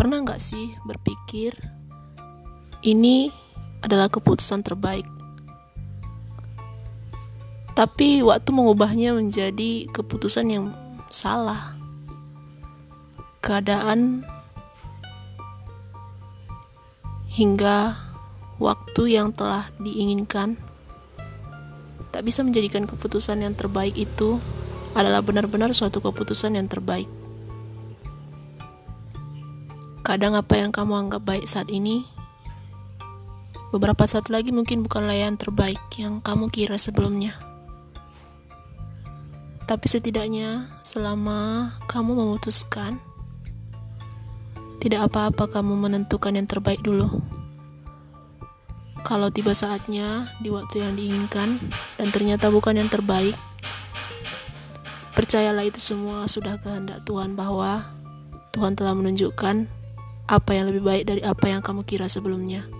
Pernah nggak sih berpikir ini adalah keputusan terbaik? Tapi waktu mengubahnya menjadi keputusan yang salah. Keadaan hingga waktu yang telah diinginkan tak bisa menjadikan keputusan yang terbaik itu adalah benar-benar suatu keputusan yang terbaik. Kadang apa yang kamu anggap baik saat ini, beberapa saat lagi mungkin bukanlah yang terbaik yang kamu kira sebelumnya. Tapi setidaknya selama kamu memutuskan, tidak apa-apa kamu menentukan yang terbaik dulu. Kalau tiba saatnya di waktu yang diinginkan dan ternyata bukan yang terbaik, percayalah itu semua sudah kehendak Tuhan bahwa Tuhan telah menunjukkan apa yang lebih baik dari apa yang kamu kira sebelumnya.